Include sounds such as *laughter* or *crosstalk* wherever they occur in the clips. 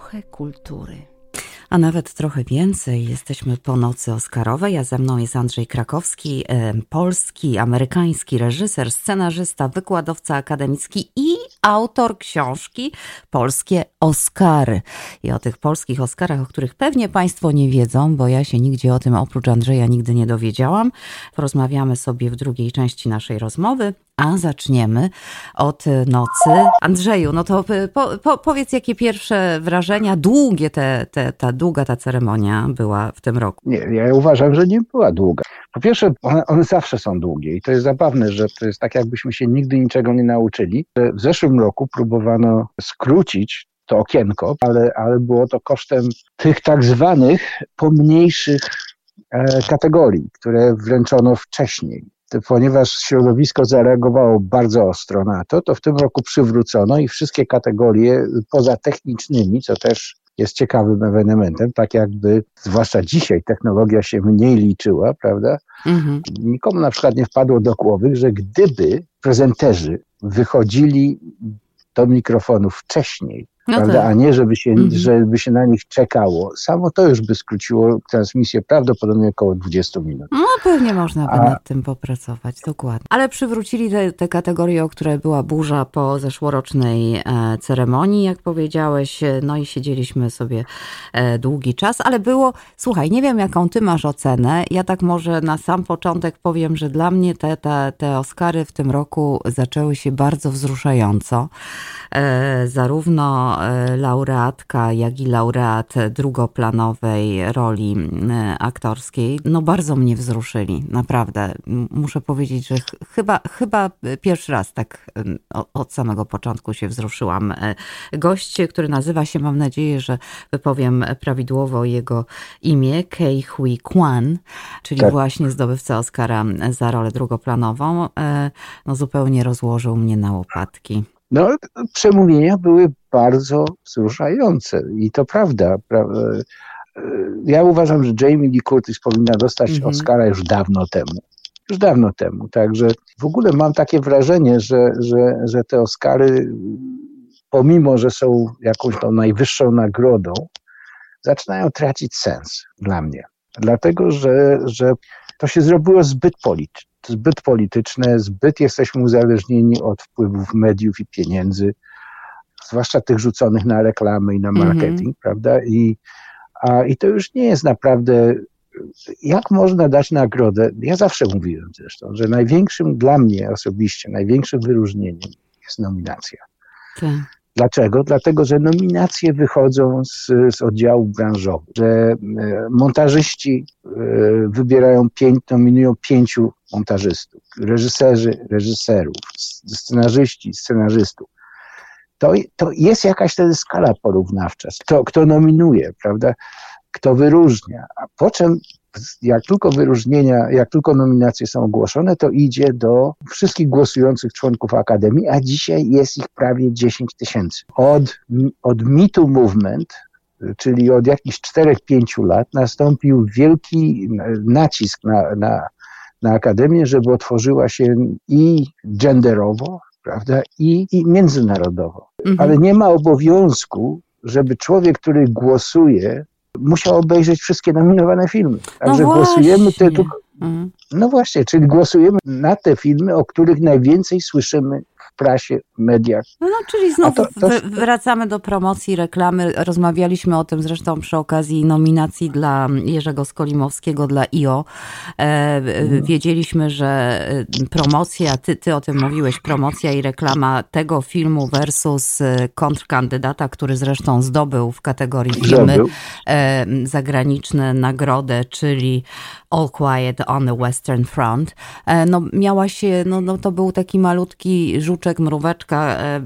trochę kultury. A nawet trochę więcej. Jesteśmy po nocy Oscarowej, a ze mną jest Andrzej Krakowski, polski, amerykański reżyser, scenarzysta, wykładowca akademicki i autor książki Polskie Oscary. I o tych polskich Oscarach, o których pewnie Państwo nie wiedzą, bo ja się nigdzie o tym oprócz Andrzeja nigdy nie dowiedziałam. Porozmawiamy sobie w drugiej części naszej rozmowy. A zaczniemy od nocy. Andrzeju, no to po, po, powiedz, jakie pierwsze wrażenia, długie te, te, ta długa ta ceremonia była w tym roku? Nie, ja uważam, że nie była długa. Po pierwsze, one, one zawsze są długie i to jest zabawne, że to jest tak, jakbyśmy się nigdy niczego nie nauczyli. W zeszłym roku próbowano skrócić to okienko, ale, ale było to kosztem tych tak zwanych pomniejszych e, kategorii, które wręczono wcześniej ponieważ środowisko zareagowało bardzo ostro na to, to w tym roku przywrócono i wszystkie kategorie poza technicznymi, co też jest ciekawym ewenementem, tak jakby, zwłaszcza dzisiaj, technologia się mniej liczyła, prawda? Mhm. Nikomu na przykład nie wpadło do głowy, że gdyby prezenterzy wychodzili do mikrofonu wcześniej, no prawda? Tak. A nie, żeby się, mhm. żeby się na nich czekało. Samo to już by skróciło transmisję prawdopodobnie około 20 minut. No pewnie można by A... nad tym popracować, dokładnie. Ale przywrócili te, te kategorie, o które była burza po zeszłorocznej e, ceremonii, jak powiedziałeś, no i siedzieliśmy sobie e, długi czas, ale było, słuchaj, nie wiem jaką ty masz ocenę, ja tak może na sam początek powiem, że dla mnie te, te, te Oscary w tym roku zaczęły się bardzo wzruszająco. E, zarówno e, laureatka, jak i laureat drugoplanowej roli e, aktorskiej, no bardzo mnie wzruszyli, naprawdę. Muszę powiedzieć, że chyba, chyba pierwszy raz tak od samego początku się wzruszyłam. Gość, który nazywa się, mam nadzieję, że wypowiem prawidłowo jego imię, Kei Hui Kwan, czyli tak. właśnie zdobywca Oscara za rolę drugoplanową, no zupełnie rozłożył mnie na łopatki. No, przemówienia były bardzo wzruszające i to prawda. Ja uważam, że Jamie Lee Curtis powinna dostać mhm. Oscara już dawno temu. Już dawno temu. Także w ogóle mam takie wrażenie, że, że, że te Oscary, pomimo, że są jakąś tą najwyższą nagrodą, zaczynają tracić sens dla mnie. Dlatego, że, że to się zrobiło zbyt polityczne zbyt polityczne, zbyt jesteśmy uzależnieni od wpływów mediów i pieniędzy, zwłaszcza tych rzuconych na reklamy i na mhm. marketing, mm -hmm. prawda? I, a, I to już nie jest naprawdę. Jak można dać nagrodę? Ja zawsze mówiłem zresztą, że największym dla mnie osobiście, największym wyróżnieniem jest nominacja. Tak. Dlaczego? Dlatego, że nominacje wychodzą z, z oddziałów branżowych, że e, montażyści e, wybierają pięć, nominują pięciu montażystów, reżyserzy, reżyserów, scenarzyści, scenarzystów. To, to jest jakaś wtedy skala porównawcza. Kto, kto nominuje, prawda? Kto wyróżnia, a po czym jak tylko wyróżnienia, jak tylko nominacje są ogłoszone, to idzie do wszystkich głosujących członków Akademii, a dzisiaj jest ich prawie 10 tysięcy. Od, od MeToo Movement, czyli od jakichś 4-5 lat, nastąpił wielki nacisk na, na, na Akademię, żeby otworzyła się i genderowo, prawda, i, i międzynarodowo. Mhm. Ale nie ma obowiązku, żeby człowiek, który głosuje, musiał obejrzeć wszystkie nominowane filmy. Także no głosujemy te, tylko. Mhm. No właśnie, czyli głosujemy na te filmy, o których najwięcej słyszymy prasie, mediach. No, no czyli znowu to, to... wracamy do promocji, reklamy. Rozmawialiśmy o tym zresztą przy okazji nominacji dla Jerzego Skolimowskiego dla IO. E, mhm. wiedzieliśmy, że e, promocja, ty, ty o tym mówiłeś, promocja i reklama tego filmu versus e, kontrkandydata, który zresztą zdobył w kategorii filmy zagraniczne nagrodę, czyli All Quiet on the Western Front. No miała się, no, no to był taki malutki żuczek, mróweczka e,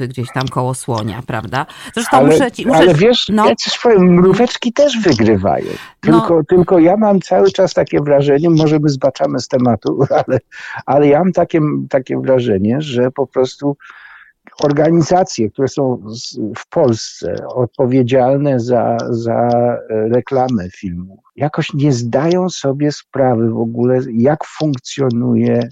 e, gdzieś tam koło słonia, prawda? Zresztą ale, muszę ci... Muszę, ale wiesz, no. ja ci powiem, mróweczki też wygrywają. Tylko, no. tylko ja mam cały czas takie wrażenie, może my zbaczamy z tematu, *laughs* ale, ale ja mam takie, takie wrażenie, że po prostu organizacje, które są w Polsce odpowiedzialne za, za reklamę filmu, jakoś nie zdają sobie sprawy w ogóle, jak funkcjonuje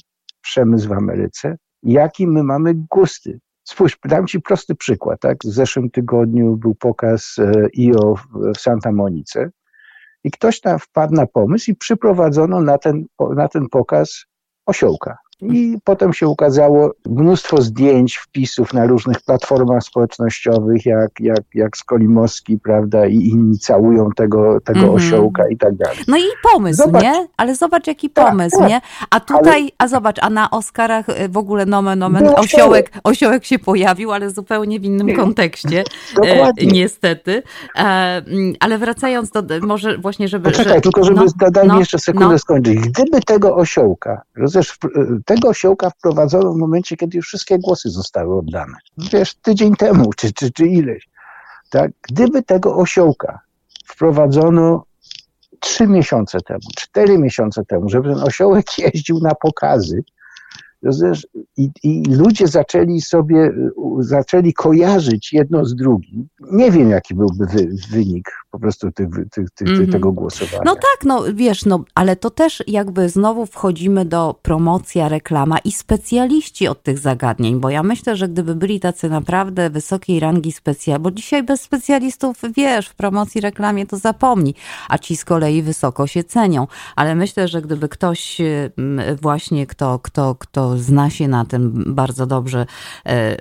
przemysł w Ameryce, jakie my mamy gusty. Spójrz, dam Ci prosty przykład. Tak? W zeszłym tygodniu był pokaz IO w Santa Monice i ktoś tam wpadł na pomysł i przyprowadzono na ten, na ten pokaz osiołka. I potem się ukazało mnóstwo zdjęć, wpisów na różnych platformach społecznościowych, jak, jak, jak Skolimowski, prawda, i inni całują tego, tego mm -hmm. osiołka i tak dalej. No i pomysł, zobacz, nie? Ale zobacz, jaki tak, pomysł, tak, nie? A tutaj, ale... a zobacz, a na Oscarach y, w ogóle nomen nomen osiołek, osiołek się pojawił, ale zupełnie w innym kontekście, e, niestety. E, mm, ale wracając do, może właśnie, żeby... Poczekaj, że, tylko żeby, no, daj no, mi jeszcze sekundę no. skończyć. Gdyby tego osiołka, rozumiesz, tego osiołka wprowadzono w momencie, kiedy już wszystkie głosy zostały oddane. Wiesz, tydzień temu, *laughs* czy, czy, czy ileś. Tak? Gdyby tego osiołka wprowadzono trzy miesiące temu, cztery miesiące temu, żeby ten osiołek *laughs* jeździł na pokazy, i, I, ludzie zaczęli sobie, zaczęli kojarzyć jedno z drugim. Nie wiem, jaki byłby wy, wynik po prostu tych, tych, tych, mm -hmm. tego głosowania. No tak, no wiesz, no, ale to też jakby znowu wchodzimy do promocja, reklama i specjaliści od tych zagadnień, bo ja myślę, że gdyby byli tacy naprawdę wysokiej rangi specjaliści, bo dzisiaj bez specjalistów, wiesz, w promocji, reklamie to zapomni, a ci z kolei wysoko się cenią, ale myślę, że gdyby ktoś mm, właśnie, kto, kto, kto zna się na tym bardzo dobrze, e,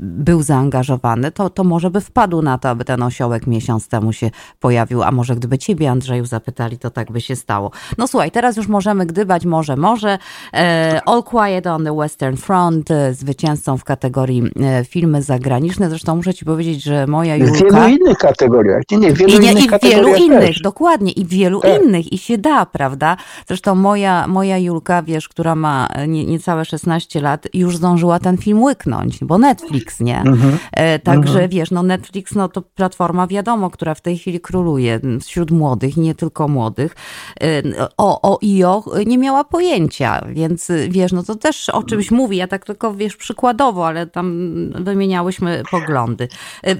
był zaangażowany, to, to może by wpadł na to, aby ten osiołek miesiąc temu się pojawił, a może gdyby ciebie, Andrzeju, zapytali, to tak by się stało. No słuchaj, teraz już możemy gdybać, może, może. E, All Quiet on the Western Front, e, zwycięzcą w kategorii filmy zagraniczne. Zresztą muszę ci powiedzieć, że moja Julka... W wielu innych kategoriach. Nie, nie, w wielu I, nie, innych i w wielu innych, dokładnie, i w wielu tak. innych. I się da, prawda? Zresztą moja, moja Julka, wiesz, która ma nie, niecałe 16 lat, już zdążyła ten film łyknąć, bo Netflix, nie? Mhm. E, także mhm. wiesz, no Netflix, no to platforma wiadomo, która w tej chwili króluje wśród młodych, nie tylko młodych. E, o, o IO nie miała pojęcia, więc wiesz, no to też o czymś mówi. Ja tak tylko, wiesz, przykładowo, ale tam wymieniałyśmy poglądy. E,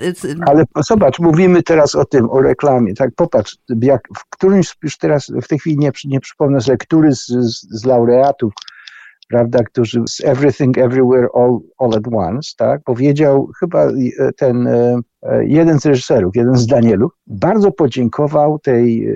ale zobacz, mówimy teraz o tym, o reklamie, tak? Popatrz, jak w którymś, już teraz w tej chwili nie, nie przypomnę sobie, który z, z, z laureatów prawda, którzy z Everything Everywhere All, all at Once, tak, powiedział chyba e, ten e, e, jeden z reżyserów, jeden z Danielów, bardzo podziękował tej,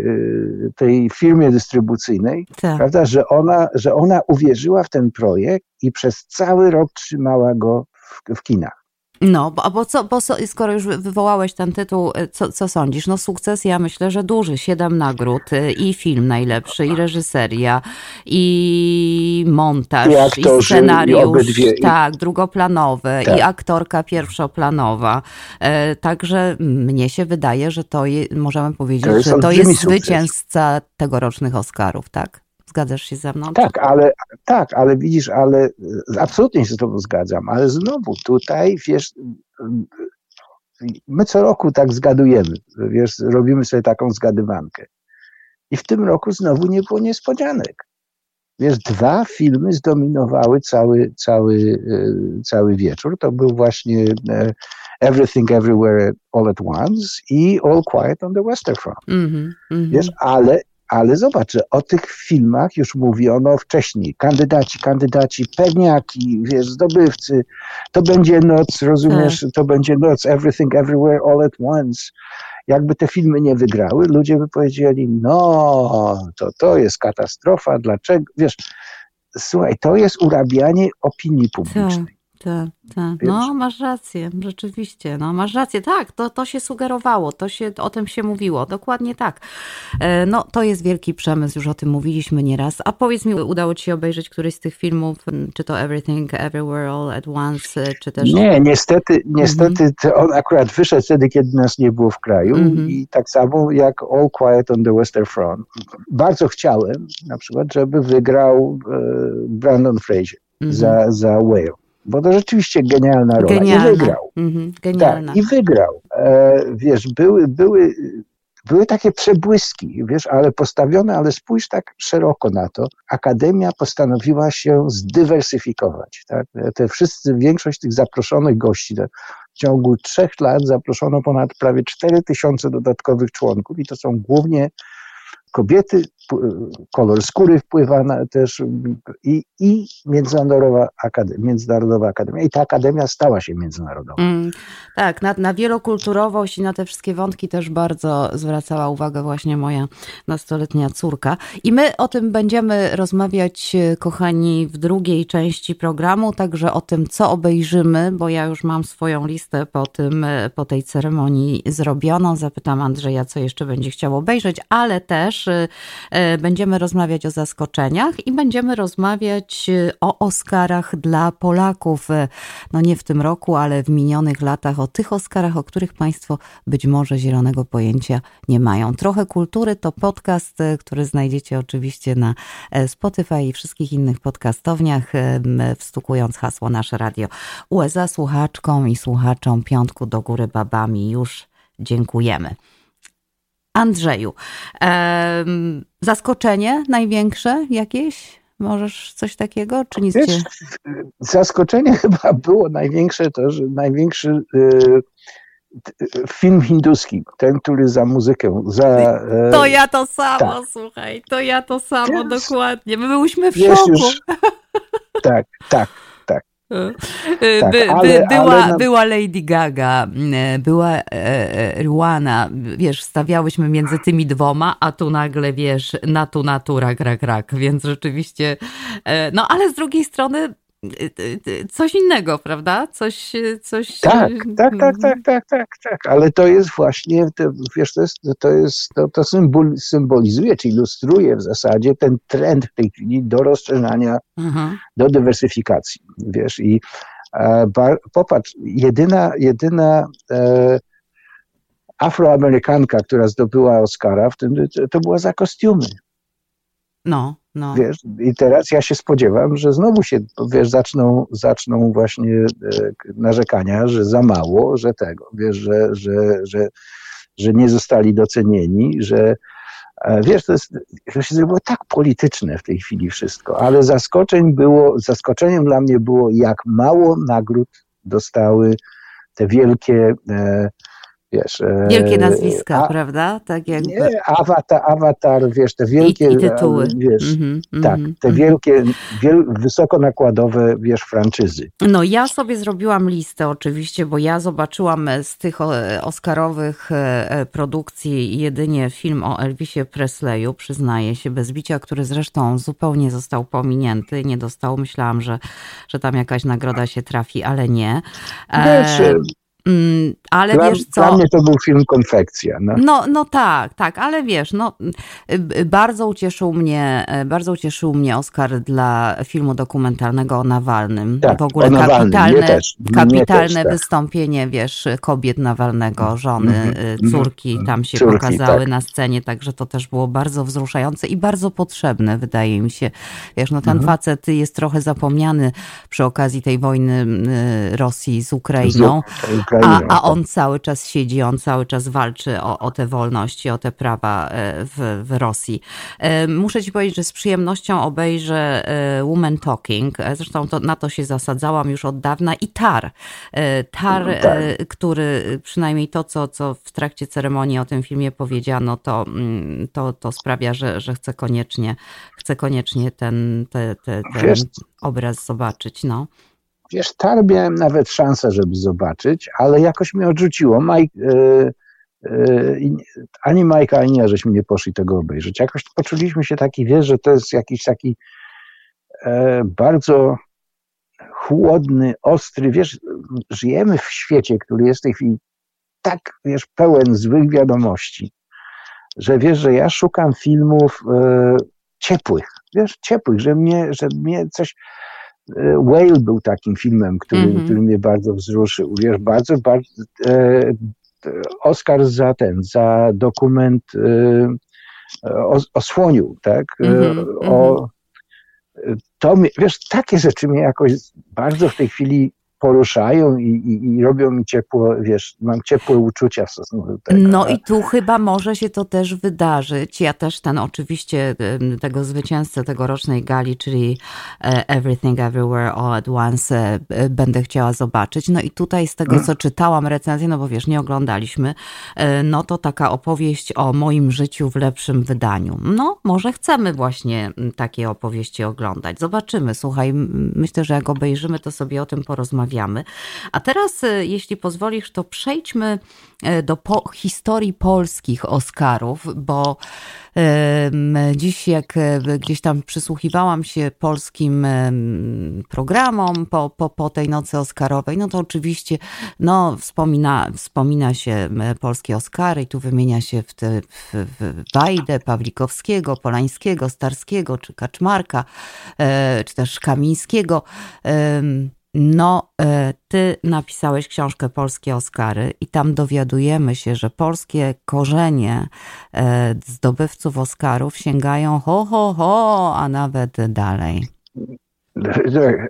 tej firmie dystrybucyjnej, tak. prawda, że ona, że ona uwierzyła w ten projekt i przez cały rok trzymała go w, w kinach. No, bo, bo, co, bo skoro już wywołałeś ten tytuł, y, co, co sądzisz? No sukces ja myślę, że duży. Siedem nagród y, i film najlepszy, i reżyseria, i montaż, i, aktorzy, i scenariusz. I tak, drugoplanowe, tak. i aktorka pierwszoplanowa. E, także mnie się wydaje, że to je, możemy powiedzieć, to że to jest sukces. zwycięzca tegorocznych Oscarów, tak? Zgadzasz się ze mną? Tak, ale, tak, ale widzisz, ale absolutnie się z tobą zgadzam, ale znowu tutaj, wiesz, my co roku tak zgadujemy, wiesz, robimy sobie taką zgadywankę. I w tym roku znowu nie było niespodzianek. Wiesz, dwa filmy zdominowały cały, cały, e, cały wieczór. To był właśnie e, Everything Everywhere All at Once i All Quiet on the Western Front. Mm -hmm, Wiesz, ale ale zobacz, że o tych filmach już mówiono wcześniej. Kandydaci, kandydaci, pewniaki, wiesz, zdobywcy. To będzie noc, rozumiesz, tak. to będzie noc, everything, everywhere, all at once. Jakby te filmy nie wygrały, ludzie by powiedzieli, no, to, to jest katastrofa, dlaczego, wiesz, słuchaj, to jest urabianie opinii publicznej. Tak. Tak. No, masz rację, rzeczywiście. No, masz rację, tak, to, to się sugerowało, to się, o tym się mówiło, dokładnie tak. E, no, to jest wielki przemysł, już o tym mówiliśmy nieraz. A powiedz mi, udało ci się obejrzeć któryś z tych filmów, czy to Everything, Everywhere, All at Once, e, czy też... Nie, niestety, niestety mhm. on akurat wyszedł wtedy, kiedy nas nie było w kraju mhm. i tak samo jak All Quiet on the Western Front. Bardzo chciałem na przykład, żeby wygrał e, Brandon Fraser mhm. za, za Whale bo to rzeczywiście genialna rola. Genialna. I wygrał. Mhm, genialna. Tak, I wygrał. E, wiesz, były, były, były takie przebłyski, wiesz, ale postawione, ale spójrz tak szeroko na to. Akademia postanowiła się zdywersyfikować. Tak? Te wszyscy, większość tych zaproszonych gości, w ciągu trzech lat zaproszono ponad prawie 4 tysiące dodatkowych członków i to są głównie kobiety kolor skóry wpływa na też i, i międzynarodowa, akademia, międzynarodowa akademia. I ta akademia stała się międzynarodowa. Mm, tak, na, na wielokulturowość i na te wszystkie wątki też bardzo zwracała uwagę właśnie moja nastoletnia córka. I my o tym będziemy rozmawiać, kochani, w drugiej części programu, także o tym, co obejrzymy, bo ja już mam swoją listę po tym, po tej ceremonii zrobioną. Zapytam Andrzeja, co jeszcze będzie chciał obejrzeć, ale też będziemy rozmawiać o zaskoczeniach i będziemy rozmawiać e, o Oscarach dla Polaków. E, no nie w tym roku, ale w minionych latach, o tych Oscarach, o których Państwo być może zielonego pojęcia nie mają. Trochę kultury to podcast, który znajdziecie oczywiście na Spotify i wszystkich innych podcastowniach, wstukując hasło Nasze Radio. USA słuchaczkom i słuchaczom Piątku do Góry Babami już dziękujemy. Andrzeju, zaskoczenie największe jakieś? Możesz coś takiego, czy nic Wiesz, cię... Zaskoczenie *laughs* chyba było największe to, że największy y, film hinduski, ten, który za muzykę, za... E, to ja to samo, tak. słuchaj, to ja to samo, dokładnie. My byłyśmy w szoku. Już, tak, tak. Tak, by, ale, była, ale... była Lady Gaga, była e, e, Ruana, wiesz, stawiałyśmy między tymi dwoma, a tu nagle, wiesz, na tu natura, rak, rak, więc rzeczywiście, e, no ale z drugiej strony coś innego, prawda? Coś, coś... Tak, tak, tak, tak, tak, tak, tak, ale to jest właśnie, to, wiesz, to jest, to, jest, to, to symbol, symbolizuje, czy ilustruje w zasadzie ten trend w tej chwili do rozszerzania, mhm. do dywersyfikacji, wiesz, i e, popatrz, jedyna, jedyna e, afroamerykanka, która zdobyła Oscara, w tym, to była za kostiumy. No, no. Wiesz, I teraz ja się spodziewam, że znowu się, wiesz, zaczną, zaczną właśnie e, narzekania, że za mało, że tego, wiesz, że, że, że, że nie zostali docenieni, że e, wiesz, to, jest, to się zrobiło tak polityczne w tej chwili wszystko, ale zaskoczeń było, zaskoczeniem dla mnie było, jak mało nagród dostały te wielkie e, wiesz... E, wielkie nazwiska, a, prawda? Tak jakby. Nie, awatar, awatar, wiesz, te wielkie... I, i tytuły. Wiesz, mm -hmm, tak, te mm -hmm. wielkie, wiel, wysokonakładowe, wiesz, franczyzy. No ja sobie zrobiłam listę oczywiście, bo ja zobaczyłam z tych oscarowych e, produkcji jedynie film o Elvisie Presleyu, przyznaję się, bez bicia, który zresztą zupełnie został pominięty, nie dostał. Myślałam, że, że tam jakaś nagroda się trafi, ale nie. Wiesz, e, Mm, ale dla, wiesz co? Dla mnie to był film konfekcja. No. no. No, tak, tak, ale wiesz, no, y, bardzo ucieszył mnie, y, bardzo ucieszył mnie Oscar dla filmu dokumentalnego o Nawalnym. Tak, w ogóle kapitalne, też, kapitalne też, tak. wystąpienie, wiesz, kobiet Nawalnego, żony, mm-hmm, córki tam się córki, pokazały tak. na scenie, także to też było bardzo wzruszające i bardzo potrzebne, wydaje mi się. Wiesz, no ten mm-hmm. facet jest trochę zapomniany przy okazji tej wojny Rosji z Ukrainą. Z a, a on cały czas siedzi, on cały czas walczy o, o te wolności, o te prawa e, w, w Rosji. E, muszę ci powiedzieć, że z przyjemnością obejrzę e, Woman Talking. Zresztą to, na to się zasadzałam już od dawna. I Tar. Tar, no tak. który przynajmniej to, co, co w trakcie ceremonii o tym filmie powiedziano, to, mm, to, to sprawia, że, że chcę koniecznie, chcę koniecznie ten, te, te, ten obraz zobaczyć. No. Wiesz, tar miałem nawet szansę, żeby zobaczyć, ale jakoś mnie odrzuciło. Mike, yy, yy, ani Majka, ani ja żeśmy nie poszli tego obejrzeć. Jakoś poczuliśmy się taki, wiesz, że to jest jakiś taki e, bardzo chłodny, ostry, wiesz, żyjemy w świecie, który jest w tej chwili tak, wiesz, pełen złych wiadomości, że wiesz, że ja szukam filmów e, ciepłych, wiesz, ciepłych, że mnie, że mnie coś, Whale był takim filmem, który, mm -hmm. który mnie bardzo wzruszył. Wiesz, bardzo, bardzo e, Oscar za ten, za dokument e, o, o słoniu, tak? Mm -hmm. o, to, wiesz, takie rzeczy mnie jakoś bardzo w tej chwili poruszają i, i, i, robią mi ciepło, wiesz, mam ciepłe uczucia w stosunku do tego. No i tu chyba może się to też wydarzyć. Ja też ten oczywiście tego zwycięzcę tegorocznej gali, czyli e, Everything Everywhere All at Once e, e, będę chciała zobaczyć. No i tutaj z tego, hmm. co czytałam recenzję, no bo wiesz, nie oglądaliśmy, no to taka opowieść o moim życiu w lepszym wydaniu. No, może chcemy właśnie takie opowieści oglądać. Zobaczymy. Słuchaj, myślę, że jak obejrzymy, to sobie o tym porozmawiamy. A teraz, e, jeśli pozwolisz, to przejdźmy e, do po historii polskich Oscarów, bo Dziś, jak e, gdzieś tam przysłuchiwałam się polskim programom po, po, po tej nocy Oscarowej, no to oczywiście no, wspomina, wspomina się polskie Oscary i tu wymienia się w, te, w, w Wajdę, Pawlikowskiego, Polańskiego, Starskiego, czy Kaczmarka, czy też Kamińskiego. No, e, ty napisałeś książkę Polskie Oscary i tam dowiadujemy się, że polskie korzenie e, zdobywców Oscarów sięgają ho, ho, ho, a nawet dalej.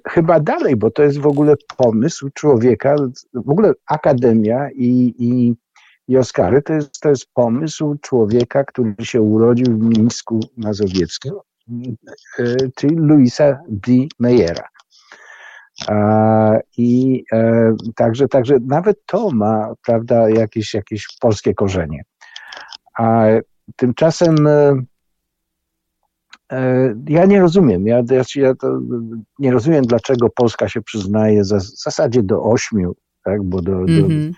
Chyba dalej, bo to jest w ogóle pomysł człowieka, w ogóle akademia i, i, i Oscary to jest, to jest pomysł człowieka, który się urodził w Mińsku Mazowieckim, e, czyli Luisa B. Meyera. I e, także, także nawet to ma, prawda, jakieś, jakieś polskie korzenie. A tymczasem e, e, ja nie rozumiem, ja, ja nie rozumiem, dlaczego Polska się przyznaje za, w zasadzie do ośmiu, tak, bo do, mm -hmm. do mhm.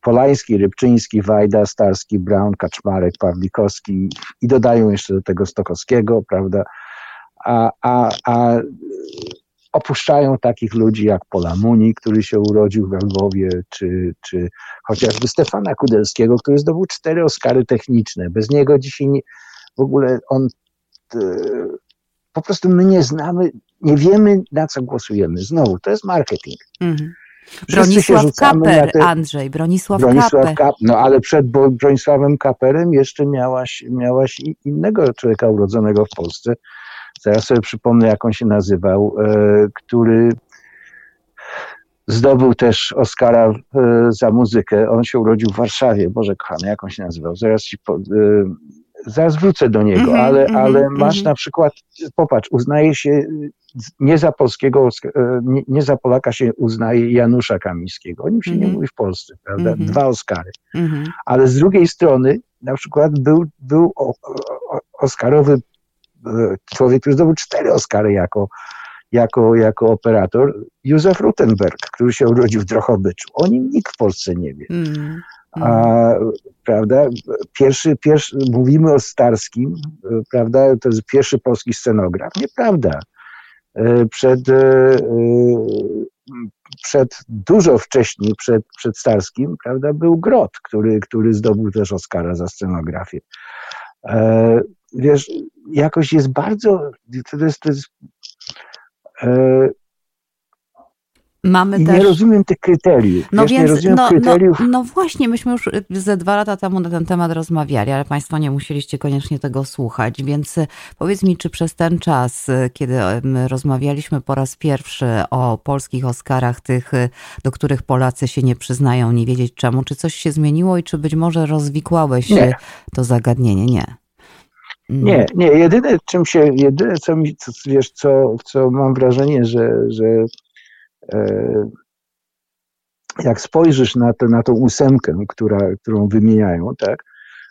Polański, Rybczyński, Wajda, Starski, Brown, Kaczmarek, Pawlikowski i dodają jeszcze do tego Stokowskiego, prawda, a, a, a opuszczają takich ludzi jak Polamuni, który się urodził w Lwowie, czy, czy chociażby Stefana Kudelskiego, który zdobył cztery Oscary techniczne. Bez niego dzisiaj nie, w ogóle on e, po prostu my nie znamy, nie wiemy na co głosujemy. Znowu, to jest marketing. Mhm. Bronisław Kaper, te... Andrzej, Bronisław, Bronisław Kaper. Kap... No ale przed Bronisławem Kaperem jeszcze miałaś, miałaś innego człowieka urodzonego w Polsce, Zaraz sobie przypomnę, jak on się nazywał, e, który zdobył też Oscara e, za muzykę. On się urodził w Warszawie. Boże kochany, jak on się nazywał? Zaraz ci po, e, zaraz wrócę do niego, mm -hmm, ale, -hmm, ale masz mm -hmm. na przykład, popatrz, uznaje się nie za polskiego, nie, nie, za Polaka się uznaje Janusza Kamińskiego. O nim się nie mhm. mówi w Polsce, prawda? Mhm. Dwa Oscary. Mhm. Ale z drugiej strony na przykład był, był Oscarowy człowiek, który zdobył cztery Oscary jako, jako, jako operator, Józef Rutenberg, który się urodził w Drohobyczu. O nim nikt w Polsce nie wie. Mm. A, prawda? Pierwszy, pierwszy, mówimy o Starskim, prawda? To jest pierwszy polski scenograf. Nieprawda. E, przed, e, e, przed dużo wcześniej, przed, przed Starskim, prawda, był Grot, który, który zdobył też Oscara za scenografię wiesz, jakoś jest bardzo, to jest, to jest e, Mamy I też... nie rozumiem tych kryteriów. No wiesz, więc, no, no, kryteriów. No, no, właśnie, myśmy już ze dwa lata temu na ten temat rozmawiali, ale Państwo nie musieliście koniecznie tego słuchać, więc e, powiedz mi, czy przez ten czas, e, kiedy rozmawialiśmy po raz pierwszy o polskich Oscarach, tych, do których Polacy się nie przyznają, nie wiedzieć czemu, czy coś się zmieniło i czy być może rozwikłałeś nie. to zagadnienie? Nie. Nie, mm. nie. Jedyne, czym się, jedyne, co mi, co, wiesz, co, co mam wrażenie, że, że e, jak spojrzysz na, to, na tą ósemkę, która, którą wymieniają, tak,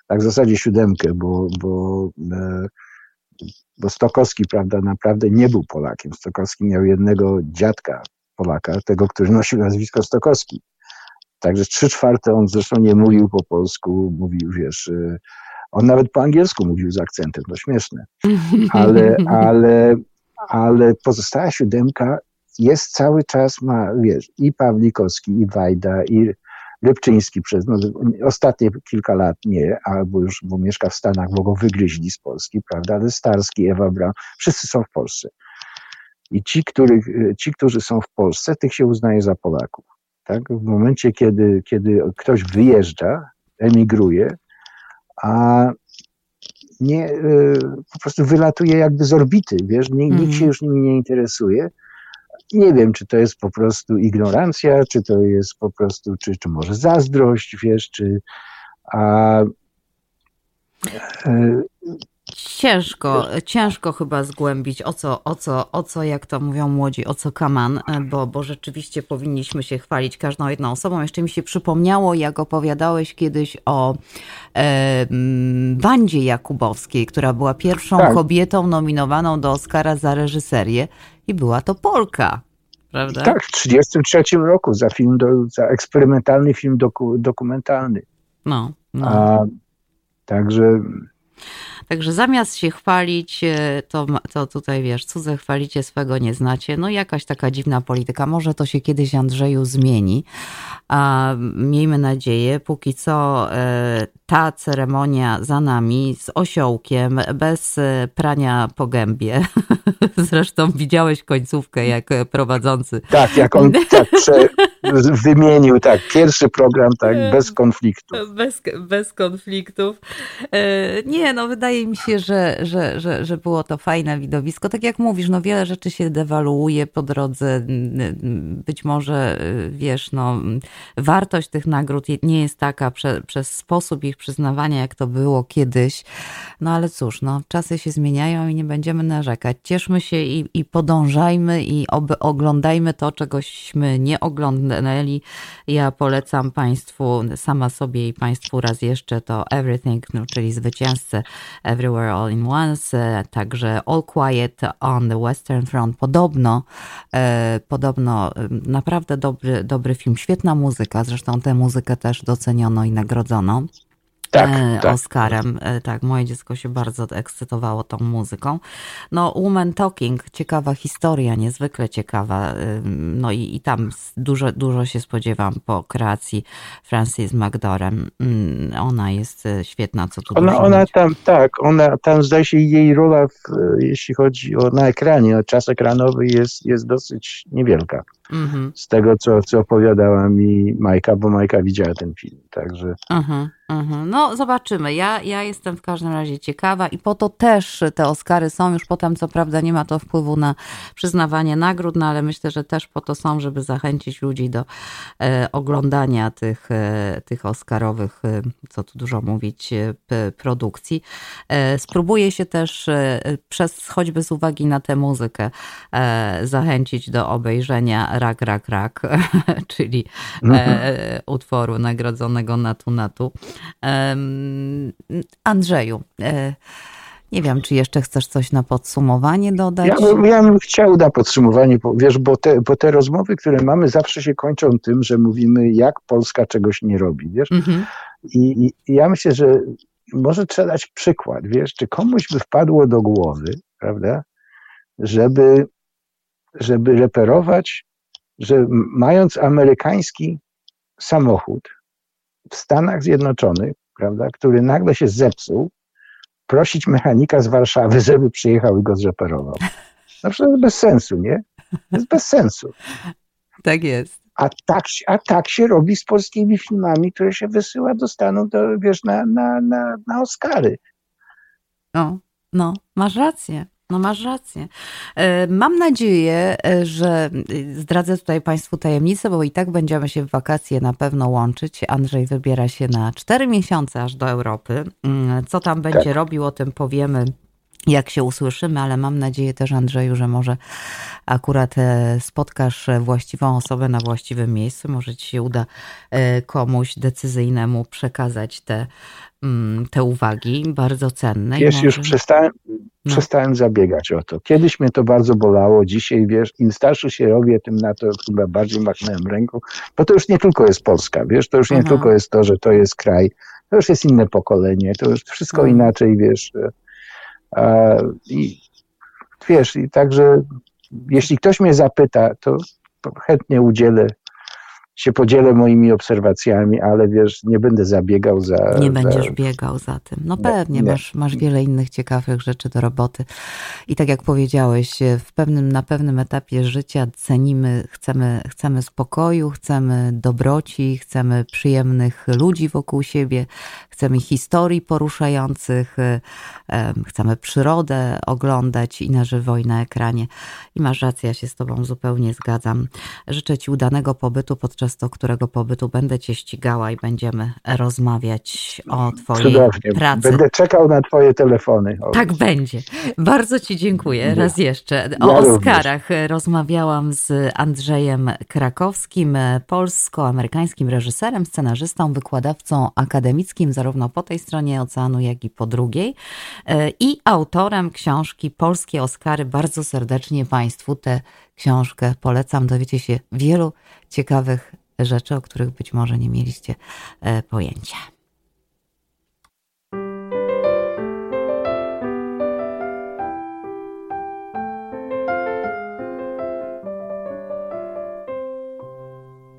tak w zasadzie siódemkę, bo, bo, e, bo Stokowski, prawda, naprawdę nie był Polakiem. Stokowski miał jednego dziadka Polaka, tego, który nosił nazwisko Stokowski. Także trzy czwarte on zresztą nie mówił po polsku, mówił, wiesz, e, on nawet po angielsku mówił z akcentem, to śmieszne. Ale, ale, ale pozostała siódemka jest cały czas, ma, wiesz, i Pawlikowski, i Wajda, i Rybczyński przez no, ostatnie kilka lat nie, albo już, bo mieszka w Stanach, bo go wygryźli z Polski, prawda, ale Starski, Ewa Braun, wszyscy są w Polsce. I ci, których, ci, którzy są w Polsce, tych się uznaje za Polaków. Tak? W momencie, kiedy, kiedy ktoś wyjeżdża, emigruje, a nie, y, po prostu wylatuje jakby z orbity, wiesz, nikt się mhm. już nimi nie interesuje nie wiem, czy to jest po prostu ignorancja, czy to jest po prostu, czy, czy może zazdrość, wiesz, czy a, e, Ciężko, ciężko chyba zgłębić o co, o co, o co, jak to mówią młodzi, o co kaman, bo, bo rzeczywiście powinniśmy się chwalić każdą jedną osobą. Jeszcze mi się przypomniało, jak opowiadałeś kiedyś o e, Wandzie Jakubowskiej, która była pierwszą tak. kobietą nominowaną do Oscara za reżyserię i była to Polka. Prawda? Tak, w 1933 roku za film, do, za eksperymentalny film doku, dokumentalny. No, no. A, także Także zamiast się chwalić, e, to, to tutaj wiesz, cudze chwalicie, swego nie znacie. No jakaś taka dziwna polityka. Może to się kiedyś Andrzeju zmieni. A miejmy nadzieję, póki co e, ta ceremonia za nami z osiołkiem, bez e, prania po gębie. *laughs* Zresztą widziałeś końcówkę, jak prowadzący. Tak, jak on *laughs* tak wymienił, tak, pierwszy program, tak, bez konfliktów. Bez, bez konfliktów. Nie, no wydaje mi się, że, że, że, że było to fajne widowisko. Tak jak mówisz, no wiele rzeczy się dewaluuje po drodze. Być może, wiesz, no wartość tych nagród nie jest taka prze, przez sposób ich przyznawania, jak to było kiedyś. No ale cóż, no czasy się zmieniają i nie będziemy narzekać. Cieszmy się i, i podążajmy i oby oglądajmy to, czegośmy nie oglądali. Ja polecam Państwu, sama sobie i Państwu raz jeszcze to Everything, no, czyli zwycięzcę Everywhere All in Once, także All Quiet on the Western Front. Podobno, e, podobno naprawdę dobry, dobry film, świetna muzyka, zresztą tę muzykę też doceniono i nagrodzono tak, e, tak. Oscarem. E, tak, moje dziecko się bardzo ekscytowało tą muzyką. No, Woman Talking, ciekawa historia, niezwykle ciekawa. No i, i tam dużo, dużo się spodziewam po kreacji Francis McDorem. Mm, ona jest e, świetna, co tu Ona, ona tam, tak, ona tam zdaje się jej rola, w, jeśli chodzi o na ekranie, o czas ekranowy jest, jest dosyć niewielka. Mhm. Z tego, co, co opowiadała mi Majka, bo Majka widziała ten film, także... Mhm. Mhm. No, zobaczymy. Ja, ja jestem w każdym razie ciekawa i po to też te Oscary są. Już potem, co prawda, nie ma to wpływu na przyznawanie nagród, no ale myślę, że też po to są, żeby zachęcić ludzi do e, oglądania tych, e, tych Oscarowych, e, co tu dużo mówić, e, produkcji. E, spróbuję się też e, przez, choćby z uwagi na tę muzykę, zachęcić do obejrzenia Rak, Rak, Rak, *laughs* czyli mhm. utworu nagrodzonego Natu Natu. Andrzeju, e, nie wiem, czy jeszcze chcesz coś na podsumowanie dodać? Ja, ja bym chciał na podsumowanie, wiesz, bo te, bo te rozmowy, które mamy, zawsze się kończą tym, że mówimy, jak Polska czegoś nie robi, wiesz? Mhm. I, I, ja myślę, że może trzeba dać przykład, wiesz, czy komuś by wpadło do głowy, prawda, żeby, żeby reperować, że mając amerykański samochód, w Stanach Zjednoczonych, prawda, który nagle się zepsuł, prosić mechanika z Warszawy, *laughs* żeby przyjechał i go zreperował. No przecież bez sensu, nie? To jest bez sensu. Tak jest. A tak, a tak się robi z polskimi filmami, które się wysyła do Stanów, do, wiesz, na, na, na, na Oscary. No, no, masz rację. No masz rację. E, mam nadzieję, e, że e, zdradzę tutaj Państwu tajemnicę, bo i tak będziemy się w wakacje na pewno łączyć. Andrzej wybiera się na cztery miesiące aż do Europy. Mm, co tam będzie tak. robił, o tym powiemy jak się usłyszymy, ale mam nadzieję też, Andrzeju, że może akurat spotkasz właściwą osobę na właściwym miejscu. Może ci się uda komuś decyzyjnemu przekazać te, mm, te uwagi bardzo cenne. Wiesz, może... już przestałem, no. Przestałem zabiegać o to. Kiedyś mnie to bardzo bolało, dzisiaj wiesz, im starszy się robię, tym na to chyba bardziej machnąłem ręką, bo to już nie tylko jest Polska, wiesz, to już nie Aha. tylko jest to, że to jest kraj, to już jest inne pokolenie, to już wszystko mhm. inaczej, wiesz. A, I wiesz, i także jeśli ktoś mnie zapyta, to chętnie udzielę się podzielę moimi obserwacjami, ale wiesz, nie będę zabiegał za... Nie będziesz za... biegał za tym. No pewnie, Masz, masz wiele innych ciekawych rzeczy do roboty. I tak jak powiedziałeś, w pewnym, na pewnym etapie życia cenimy, chcemy, chcemy spokoju, chcemy dobroci, chcemy przyjemnych ludzi wokół siebie, chcemy historii poruszających, chcemy przyrodę oglądać i na żywo i na ekranie. I masz rację, ja się z Tobą zupełnie zgadzam. Życzę Ci udanego pobytu, podczas to, którego pobytu będę Cię ścigała i będziemy rozmawiać o Twojej Cudownie. pracy. Będę czekał na Twoje telefony. Tak będzie. Bardzo Ci dziękuję raz jeszcze. O ja Oscarach również. rozmawiałam z Andrzejem Krakowskim, polsko-amerykańskim reżyserem, scenarzystą, wykładowcą akademickim, zarówno po tej stronie oceanu, jak i po drugiej, i autorem książki Polskie Oscary. Bardzo serdecznie Państwu tę książkę polecam. Dowiecie się wielu ciekawych rzeczy, o których być może nie mieliście e, pojęcia.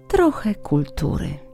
Trochę kultury.